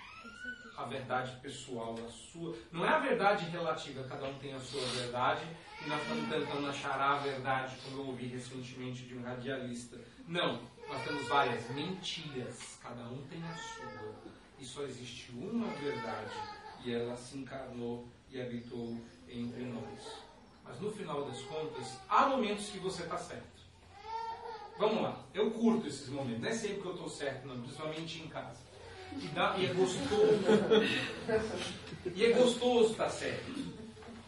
a verdade pessoal, a sua. Não é a verdade relativa, cada um tem a sua verdade, e nós estamos tentando achar a verdade, como eu ouvi recentemente de um radialista. Não, nós temos várias mentiras, cada um tem a sua. E só existe uma verdade, e ela se encarnou e habitou entre nós. Mas no final das contas, há momentos que você está certo. Vamos lá, eu curto esses momentos, não é sempre que eu estou certo, não, principalmente em casa. E, dá, e é gostoso. e é gostoso estar certo.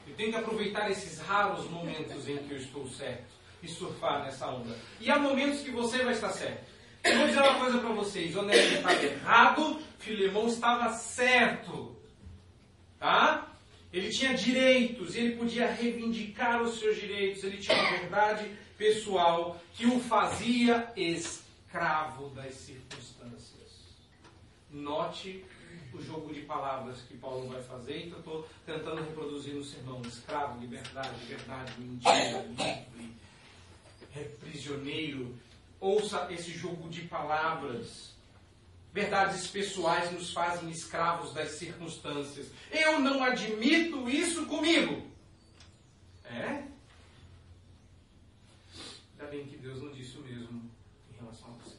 Eu tenho que aproveitar esses raros momentos em que eu estou certo e surfar nessa onda. E há momentos que você vai estar certo. Eu vou dizer uma coisa para vocês: Onésimo estava errado, Filemão estava certo. Tá? Ele tinha direitos, ele podia reivindicar os seus direitos, ele tinha uma verdade pessoal que o fazia escravo das circunstâncias. Note o jogo de palavras que Paulo vai fazer, então estou tentando reproduzir no sermão: escravo, liberdade, verdade, mentira, livre, é prisioneiro. Ouça esse jogo de palavras. Verdades pessoais nos fazem escravos das circunstâncias. Eu não admito isso comigo. É? Ainda bem que Deus não disse o mesmo em relação a você.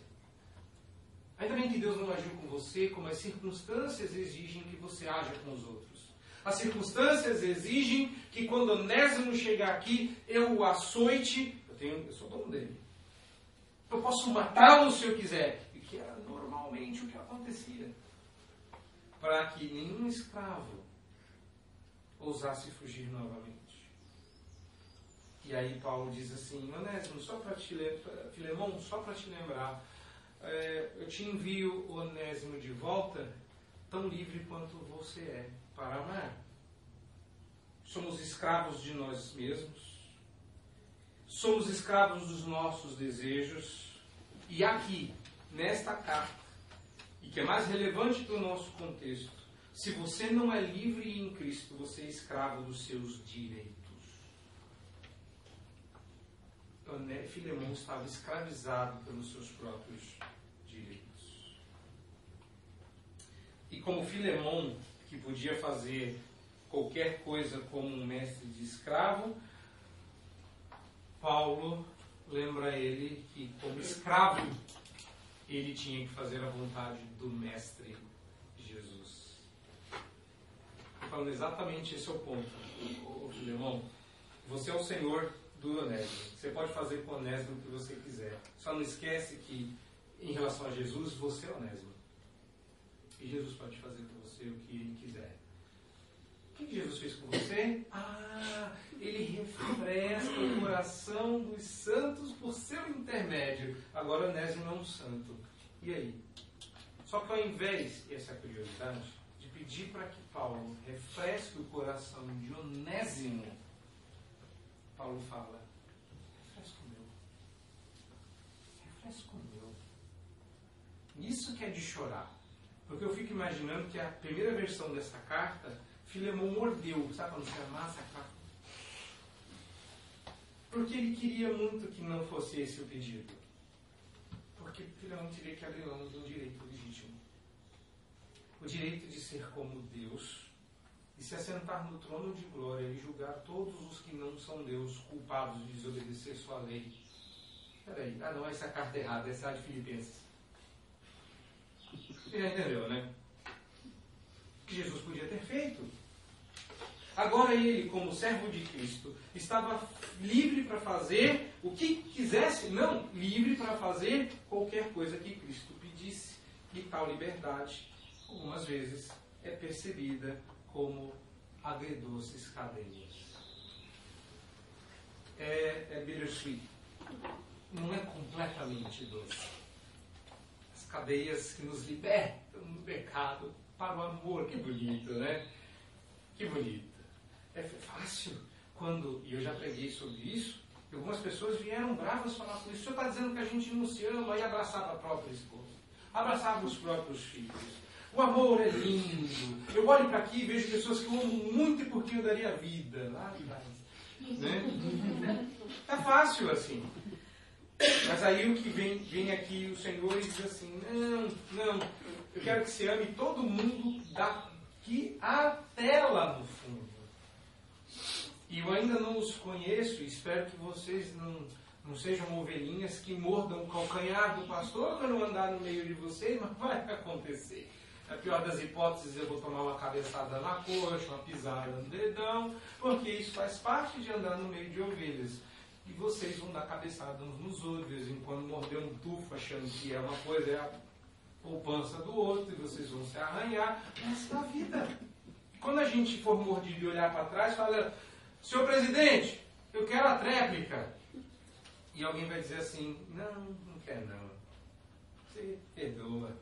Ainda bem que Deus não agiu com você como as circunstâncias exigem que você haja com os outros. As circunstâncias exigem que quando Onésimo chegar aqui, eu o açoite, eu, tenho, eu sou dono dele. Eu posso matá-lo se eu quiser. O que acontecia. Para que nenhum escravo ousasse fugir novamente. E aí Paulo diz assim, Onésimo, só para te Filemão, só para te lembrar, é, eu te envio Onésimo de volta, tão livre quanto você é para amar. Somos escravos de nós mesmos, somos escravos dos nossos desejos, e aqui, nesta carta, e que é mais relevante para o nosso contexto, se você não é livre em Cristo, você é escravo dos seus direitos. Filemão estava escravizado pelos seus próprios direitos. E como Filemão, que podia fazer qualquer coisa como um mestre de escravo, Paulo lembra ele que, como escravo, ele tinha que fazer a vontade do Mestre Jesus. Falando exatamente esse é o ponto, o Filemão. Você é o Senhor do Onésimo. Você pode fazer com o Onésimo o que você quiser. Só não esquece que, em relação a Jesus, você é Onésimo. E Jesus pode fazer com você o que ele quiser. O que Jesus fez com você? Ah, refresca o coração dos santos por seu intermédio. Agora Onésimo é um santo. E aí? Só que ao invés, essa é a curiosidade, de pedir para que Paulo refresque o coração de Onésimo, Paulo fala: refresca o meu. Refresca o meu. Isso que é de chorar. Porque eu fico imaginando que a primeira versão dessa carta, Filemão mordeu. Sabe quando você amassa a carta? Porque ele queria muito que não fosse esse o pedido. Porque Filemão teria que abrir mão de um direito legítimo. O direito de ser como Deus e se assentar no trono de glória e julgar todos os que não são Deus, culpados de desobedecer sua lei. Peraí, ah não, essa carta é errada, essa é a de Filipenses. Você já entendeu, né? Que Jesus podia ter feito. Agora ele, como servo de Cristo, estava livre para fazer o que quisesse, não, livre para fazer qualquer coisa que Cristo pedisse. E tal liberdade, algumas vezes, é percebida como agridoces cadeias. É, é bittersweet. Não é completamente doce. As cadeias que nos libertam do pecado para o amor. Que bonito, né? Que bonito. É fácil quando, e eu já preguei sobre isso, algumas pessoas vieram bravas falar com isso. O senhor está dizendo que a gente não se ama e abraçava a própria esposa, abraçava os próprios filhos. O amor é lindo. Eu olho para aqui e vejo pessoas que eu amo muito e porque eu daria vida lá atrás. Né? Tá fácil assim. Mas aí o que vem, vem aqui o Senhor e diz assim: não, não, eu quero que você ame todo mundo daqui até lá no fundo. E eu ainda não os conheço, espero que vocês não, não sejam ovelhinhas que mordam o calcanhar do pastor quando andar no meio de vocês, mas vai acontecer. Na pior das hipóteses, eu vou tomar uma cabeçada na coxa, uma pisada no dedão, porque isso faz parte de andar no meio de ovelhas. E vocês vão dar cabeçada uns nos outros, de vez em quando morder um tufo achando que é uma coisa, é a poupança do outro, e vocês vão se arranhar. Essa é a vida. Quando a gente for mordido e olhar para trás, fala, senhor presidente, eu quero a tréplica. E alguém vai dizer assim, não, não quer não. Você perdoa.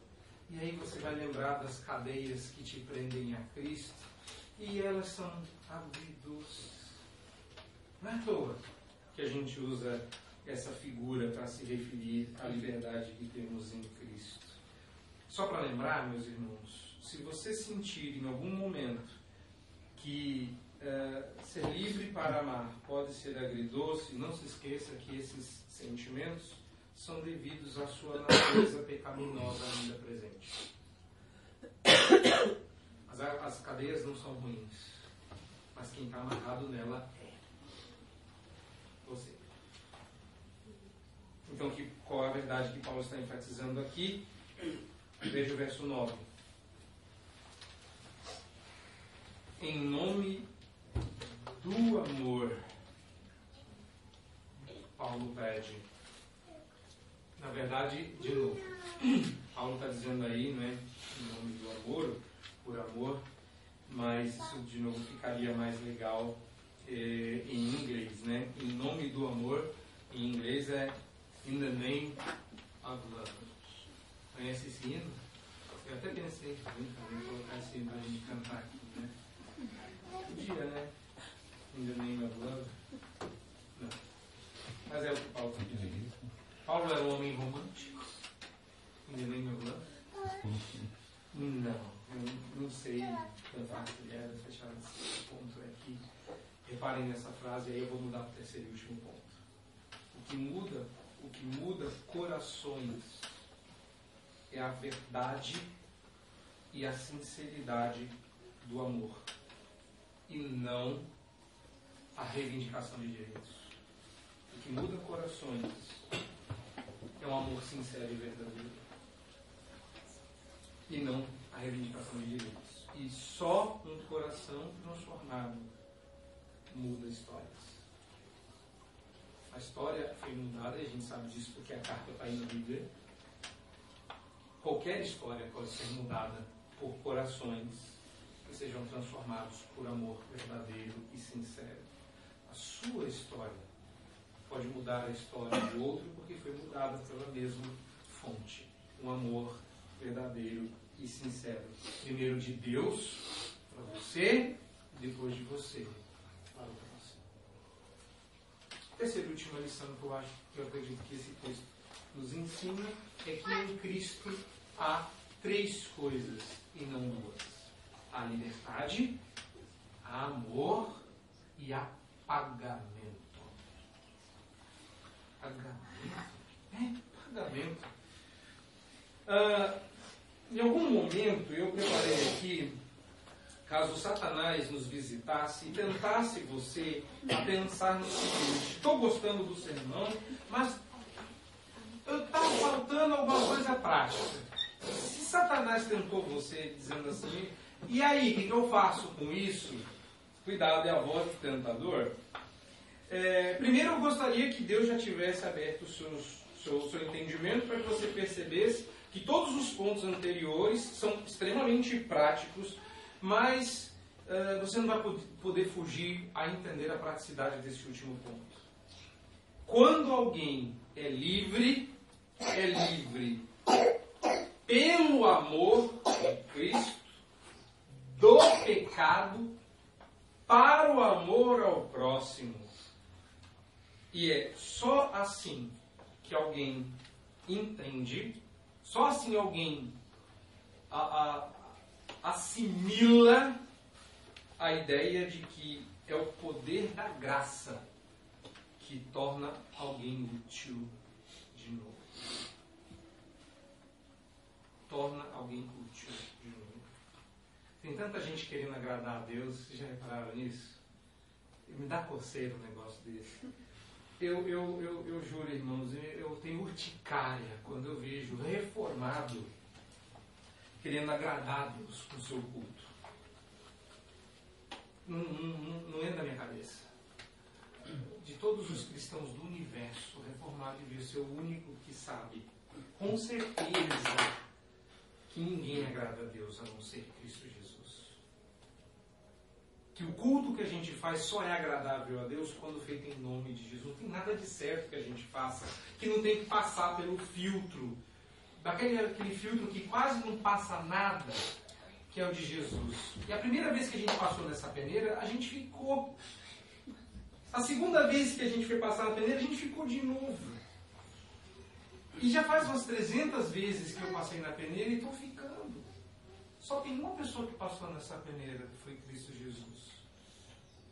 E aí você vai lembrar das cadeias que te prendem a Cristo. E elas são abridores. Não é à toa que a gente usa essa figura para se referir à liberdade que temos em Cristo. Só para lembrar, meus irmãos, se você sentir em algum momento que uh, ser livre para amar pode ser agridoce, não se esqueça que esses sentimentos são devidos à sua natureza pecaminosa ainda presente. As, as cadeias não são ruins, mas quem está amarrado nela é você. Então, que, qual é a verdade que Paulo está enfatizando aqui? Veja o verso 9. Em nome do amor, Paulo pede na verdade, de novo, Paulo está dizendo aí, não é, em nome do amor, por amor, mas isso de novo ficaria mais legal eh, em inglês, né? Em nome do amor, em inglês é In the name of love. Conhece esse hino? Eu até pensei em colocar esse hino para a gente cantar aqui, né? Podia, né? In the name of love. Não. Mas é o que Paulo está pedindo. Paulo era um homem romântico? Ainda meu love? Não, eu não sei cantar era fechar esse ponto aqui. Reparem nessa frase, aí eu vou mudar para o terceiro e último ponto. O que muda, o que muda corações é a verdade e a sinceridade do amor e não a reivindicação de direitos. O que muda corações é um amor sincero e verdadeiro. E não a reivindicação de direitos. E só um coração transformado muda histórias. A história foi mudada, e a gente sabe disso porque a carta está aí na Bíblia. Qualquer história pode ser mudada por corações que sejam transformados por amor verdadeiro e sincero. A sua história pode mudar a história do outro porque foi mudada pela mesma fonte. Um amor verdadeiro e sincero. Primeiro de Deus para você, depois de você para o próximo. Terceira e última lição que eu acho que eu acredito que esse texto nos ensina é que em Cristo há três coisas e não duas. A liberdade, a amor e a pagamento. Pagamento? É, pagamento. Ah, em algum momento eu preparei aqui, caso Satanás nos visitasse e tentasse você a pensar no seguinte: estou gostando do sermão, mas está faltando alguma coisa prática. Se Satanás tentou você dizendo assim, e aí, o que eu faço com isso? Cuidado, é a voz do tentador. É, primeiro, eu gostaria que Deus já tivesse aberto o seu, seu, seu entendimento para que você percebesse que todos os pontos anteriores são extremamente práticos, mas uh, você não vai poder fugir a entender a praticidade desse último ponto. Quando alguém é livre, é livre pelo amor de Cristo, do pecado, para o amor ao próximo E é só assim que alguém entende, só assim alguém a, a, assimila a ideia de que é o poder da graça que torna alguém útil de novo. Torna alguém útil. Tem tanta gente querendo agradar a Deus, vocês já repararam nisso? Me dá coceira um negócio desse. Eu, eu, eu, eu juro, irmãos, eu tenho urticária quando eu vejo reformado querendo agradar a Deus com o seu culto. Não, não, não entra na minha cabeça. De todos os cristãos do universo, o reformado devia ser o único que sabe, com certeza, que ninguém agrada a Deus a não ser Cristo Jesus. Que o culto que a gente faz só é agradável a Deus quando feito em nome de Jesus. Não tem nada de certo que a gente faça, que não tem que passar pelo filtro, daquele aquele filtro que quase não passa nada, que é o de Jesus. E a primeira vez que a gente passou nessa peneira, a gente ficou. A segunda vez que a gente foi passar na peneira, a gente ficou de novo. E já faz umas 300 vezes que eu passei na peneira e estou ficando. Só tem uma pessoa que passou nessa peneira, que foi Cristo Jesus.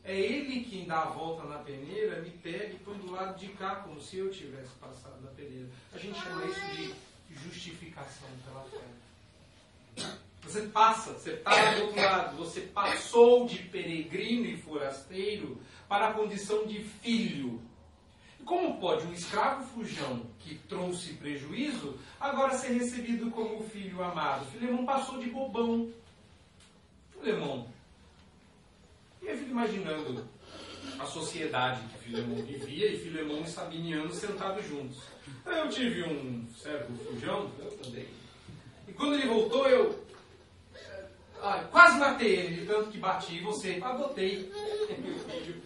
É Ele quem dá a volta na peneira, me pega e põe do lado de cá, como se eu tivesse passado na peneira. A gente chama isso de justificação pela fé. Você passa, você está do outro lado, você passou de peregrino e forasteiro para a condição de filho. Como pode um escravo fujão que trouxe prejuízo agora ser recebido como filho amado? Filemão passou de bobão. Filemão. E eu fico imaginando a sociedade que Filemão vivia e Filemão e Sabiniano sentados juntos. Eu tive um servo fujão, eu também. E quando ele voltou, eu ah, quase matei ele, de tanto que bati você. Adotei meu filho.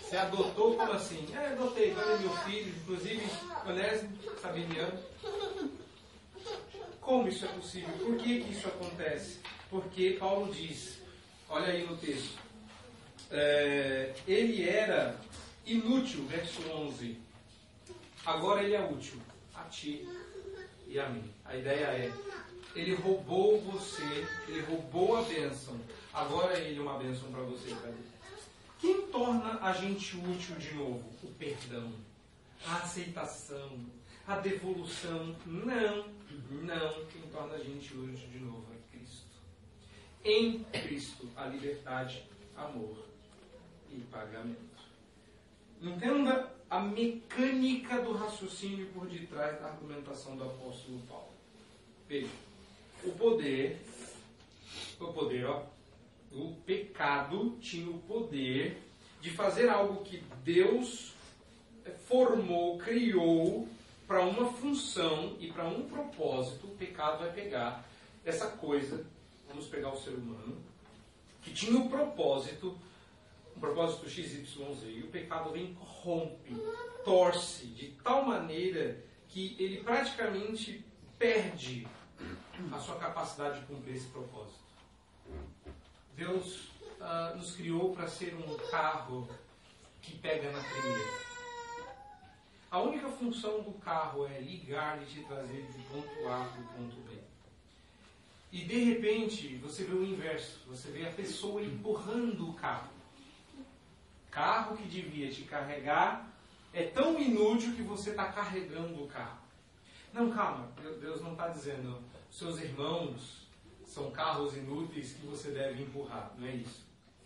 Você adotou como assim? É, adotei, então é meu filho, inclusive Onésimo, Sabiniano. Como isso é possível? Por que, que isso acontece? Porque Paulo diz, olha aí no texto, é, ele era inútil, verso 11. Agora ele é útil a ti e a mim. A ideia é, ele roubou você, ele roubou a bênção. Agora ele é uma bênção para você ele. Quem torna a gente útil de novo? O perdão, a aceitação, a devolução. Não, não. Quem torna a gente útil de novo. Em Cristo, a liberdade, amor e pagamento. Entenda a mecânica do raciocínio por detrás da argumentação do apóstolo Paulo. Veja, o poder, o poder, ó, o pecado tinha o poder de fazer algo que Deus formou, criou para uma função e para um propósito. O pecado vai pegar essa coisa, vamos pegar o ser humano, que tinha o propósito um propósito XYZ. E o pecado vem rompe, torce de tal maneira que ele praticamente perde a sua capacidade de cumprir esse propósito. Deus uh, nos criou para ser um carro que pega na primeira. A única função do carro é ligar e te trazer de ponto A para ponto B. E de repente você vê o inverso, você vê a pessoa empurrando o carro carro que devia te carregar é tão inútil que você está carregando o carro. Não, calma, Deus não está dizendo seus irmãos são carros inúteis que você deve empurrar. Não é isso.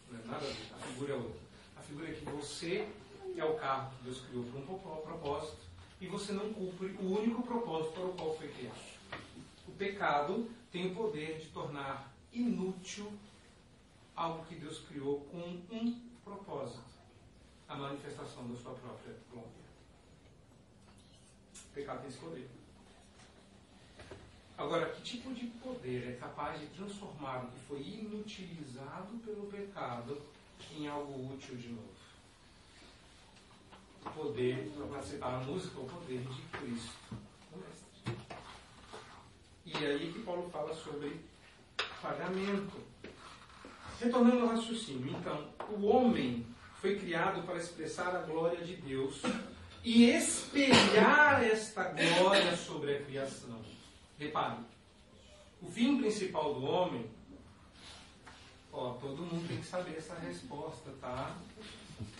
Não é nada a ver. A figura é outra. A figura é que você é o carro que Deus criou para um propósito e você não cumpre o único propósito para o qual foi criado. Pecado tem o poder de tornar inútil algo que Deus criou com um propósito a manifestação da sua própria glória. O pecado tem esse poder. Agora, que tipo de poder é capaz de transformar o que foi inutilizado pelo pecado em algo útil de novo? O poder, para citar a música, o poder de Cristo. E é aí que Paulo fala sobre pagamento. Retornando ao raciocínio, então, o homem foi criado para expressar a glória de Deus e espelhar esta glória sobre a criação. Repare, o fim principal do homem, ó, todo mundo tem que saber essa resposta, tá?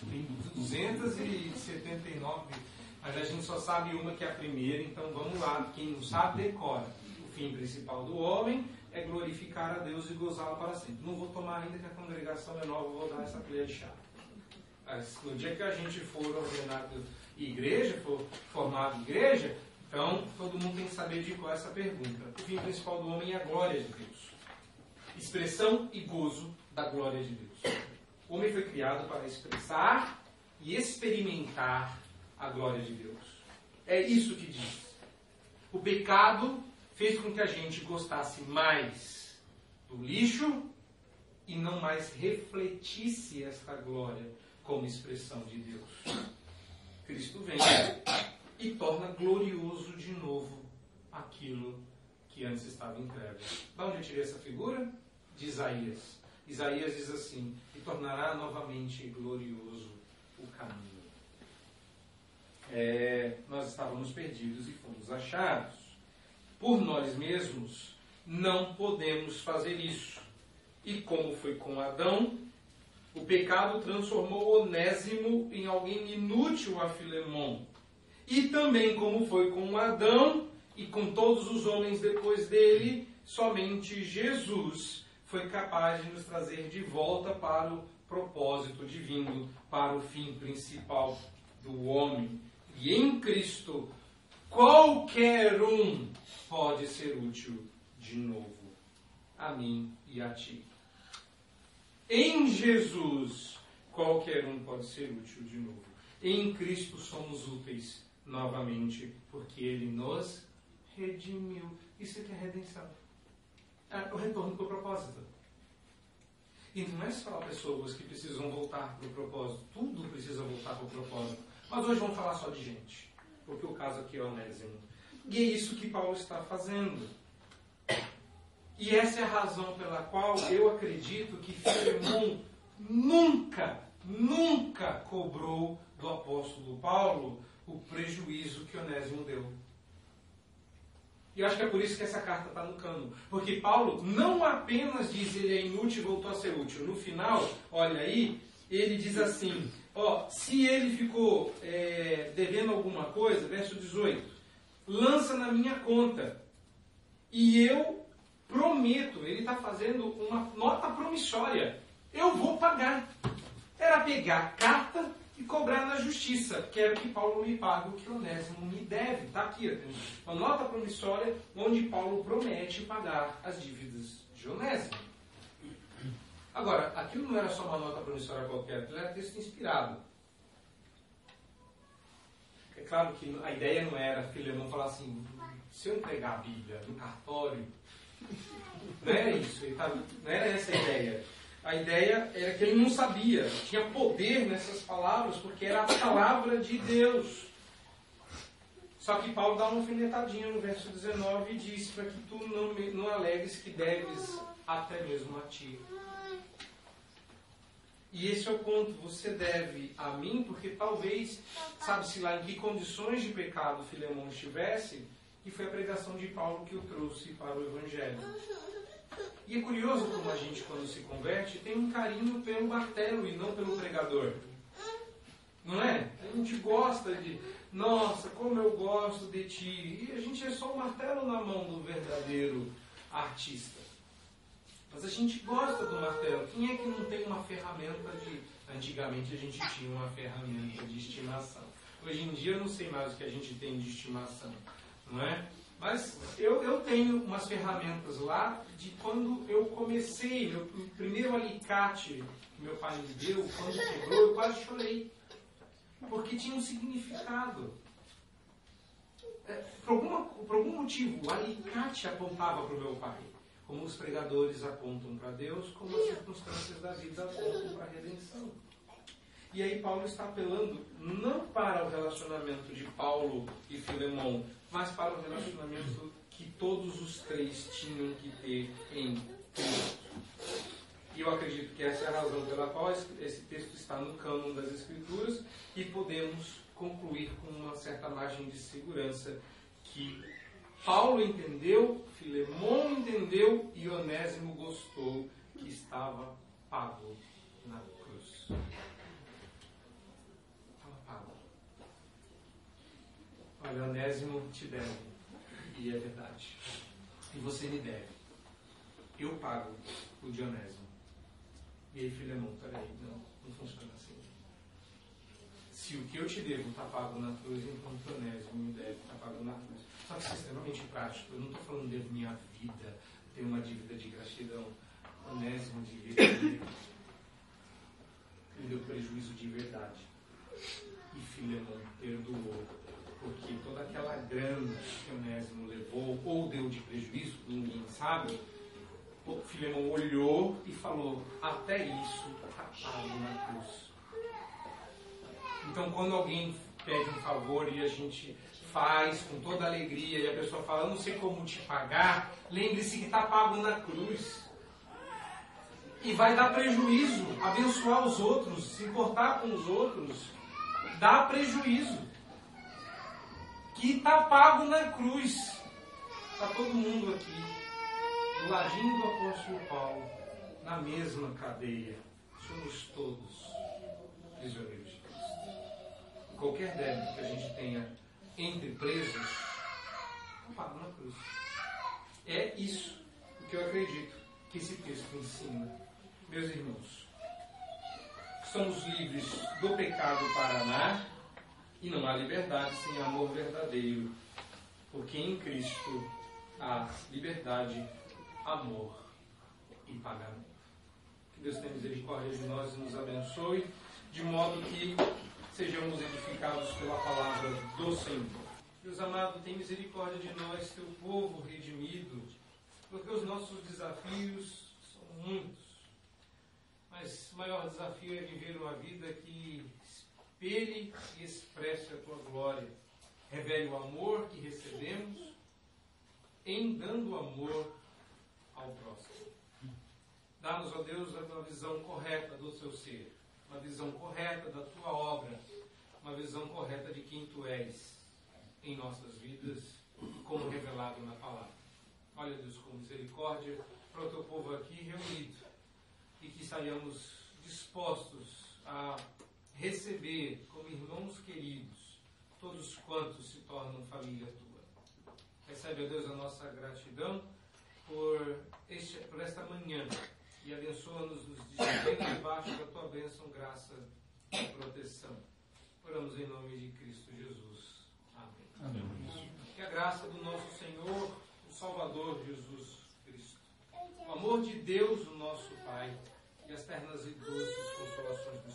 Tem 279, mas a gente só sabe uma que é a primeira, então vamos lá. Quem não sabe, decora. Fim principal do homem é glorificar a Deus e gozá-lo para sempre. Não vou tomar ainda que a congregação é nova, vou dar essa colher de chá. Mas no dia que a gente for ordenado igreja, for formado igreja, então todo mundo tem que saber de qual é essa pergunta. O fim principal do homem é a glória de Deus. Expressão e gozo da glória de Deus. O homem foi criado para expressar e experimentar a glória de Deus. É isso que diz. O pecado fez com que a gente gostasse mais do lixo e não mais refletisse esta glória como expressão de Deus. Cristo vem e torna glorioso de novo aquilo que antes estava em trevas. Da onde eu tirei essa figura? De Isaías. Isaías diz assim: e tornará novamente glorioso o caminho. É, nós estávamos perdidos e fomos achados. Por nós mesmos não podemos fazer isso. E como foi com Adão, o pecado transformou Onésimo em alguém inútil a Filemão. E também como foi com Adão e com todos os homens depois dele, somente Jesus foi capaz de nos trazer de volta para o propósito divino, para o fim principal do homem. E em Cristo, qualquer um pode ser útil de novo. A mim e a ti. Em Jesus, qualquer um pode ser útil de novo. Em Cristo somos úteis novamente, porque Ele nos redimiu. Isso é que é redenção. É o retorno para o propósito. E não é só pessoas que precisam voltar para o propósito, tudo precisa voltar para o propósito. Mas hoje vamos falar só de gente, porque o caso aqui é Onésimo. E é isso que Paulo está fazendo. E essa é a razão pela qual eu acredito que Filemão nunca, nunca cobrou do apóstolo Paulo o prejuízo que Onésimo deu. E eu acho que é por isso que essa carta está no cano. Porque Paulo não apenas diz ele é inútil e voltou a ser útil. No final, olha aí, ele diz assim: ó, se ele ficou é, devendo alguma coisa, verso 18, lança na minha conta. E eu prometo, ele está fazendo uma nota promissória. Eu vou pagar. Era pegar a carta e cobrar na justiça. Quero que Paulo me pague o que Onésimo me deve. Está aqui, uma nota promissória onde Paulo promete pagar as dívidas de Onésimo. Agora, aquilo não era só uma nota promissória qualquer, aquilo era texto inspirado. É claro que a ideia não era Filemão falar assim, se eu entregar a Bíblia no cartório, não era isso, tá, não era essa a ideia. A ideia era que ele não sabia, tinha poder nessas palavras, porque era a palavra de Deus. Só que Paulo dá uma alfinetadinha no verso 19 e diz para que tu não, não que deves até mesmo a ti. E esse é o ponto, você deve a mim, porque talvez, sabe-se lá em que condições de pecado Filemão estivesse, que foi a pregação de Paulo que o trouxe para o Evangelho. E é curioso como a gente, quando se converte, tem um carinho pelo martelo e não pelo pregador. Não é? A gente gosta de, nossa, como eu gosto de ti. E a gente é só o martelo na mão do verdadeiro artista. Mas a gente gosta do martelo. Quem é que não tem uma ferramenta de. Antigamente a gente tinha uma ferramenta de estimação. Hoje em dia eu não sei mais o que a gente tem de estimação. Não é? Mas eu, eu tenho umas ferramentas lá de quando eu comecei, meu primeiro alicate que meu pai me deu, quando quebrou, eu quase chorei. Porque tinha um significado. É, por, alguma, por algum motivo, o alicate apontava para o meu pai. Como os pregadores apontam para Deus, como as circunstâncias da vida apontam para a redenção. E aí Paulo está apelando não para o relacionamento de Paulo e Filemão, mas para o relacionamento que todos os três tinham que ter em Cristo. E eu acredito que essa é a razão pela qual esse texto está no cânon das Escrituras e podemos concluir com uma certa margem de segurança que Paulo entendeu, Filemão entendeu e Onésimo gostou que estava pago na cruz. Estava pago. Olha, Onésimo te deve, e é verdade. E você me deve. Eu pago o Dionésimo. E aí, Filemão, peraí, não, não funciona assim. Se o que eu te devo está pago na cruz, então o Dionésimo me deve está pago na cruz. Só que isso é extremamente prático. Eu não estou falando de minha vida, ter uma dívida de gratidão. Onésimo de vida me deu prejuízo de verdade. E Filemão perdoou, porque toda aquela grana que Onésimo levou ou deu de prejuízo, ninguém sabe, o olhou e falou: Até isso está pago na cruz. Então, quando alguém pede um favor e a gente faz com toda alegria e a pessoa fala: não sei como te pagar, lembre-se que está pago na cruz. E vai dar prejuízo, abençoar os outros, se importar com os outros, dá prejuízo. Que está pago na cruz. Está todo mundo aqui do ladinho do apóstolo Paulo, na mesma cadeia. Somos todos prisioneiros de Cristo. Qualquer débito que a gente tenha entre presos, não pago na cruz. É isso que eu acredito que esse texto ensina. Meus irmãos, somos livres do pecado para amar e não há liberdade sem amor verdadeiro, porque em Cristo há liberdade amor e pagamento. Que Deus tenha misericórdia de nós e nos abençoe, de modo que sejamos edificados pela palavra do Senhor. Deus amado, tem misericórdia de nós, teu povo redimido, porque os nossos desafios são muitos. Mas o maior desafio é viver uma vida que espelhe e expresse a tua glória. Revele o amor que recebemos, em dando amor ao próximo. Dá-nos, ó Deus, uma visão correta do teu ser, uma visão correta da tua obra, uma visão correta de quem tu és em nossas vidas como revelado na palavra. Olha, Deus, com misericórdia para o teu povo aqui reunido e que saiamos dispostos a receber como irmãos queridos todos quantos se tornam família tua. Recebe, ó Deus, a nossa gratidão por, este, por esta manhã e abençoa-nos nos dias debaixo da tua bênção, graça e proteção. Oramos em nome de Cristo Jesus. Amém. Amém. Que a graça do nosso Senhor, o Salvador Jesus Cristo, o amor de Deus, o nosso Pai, e as ternas e doces consolações do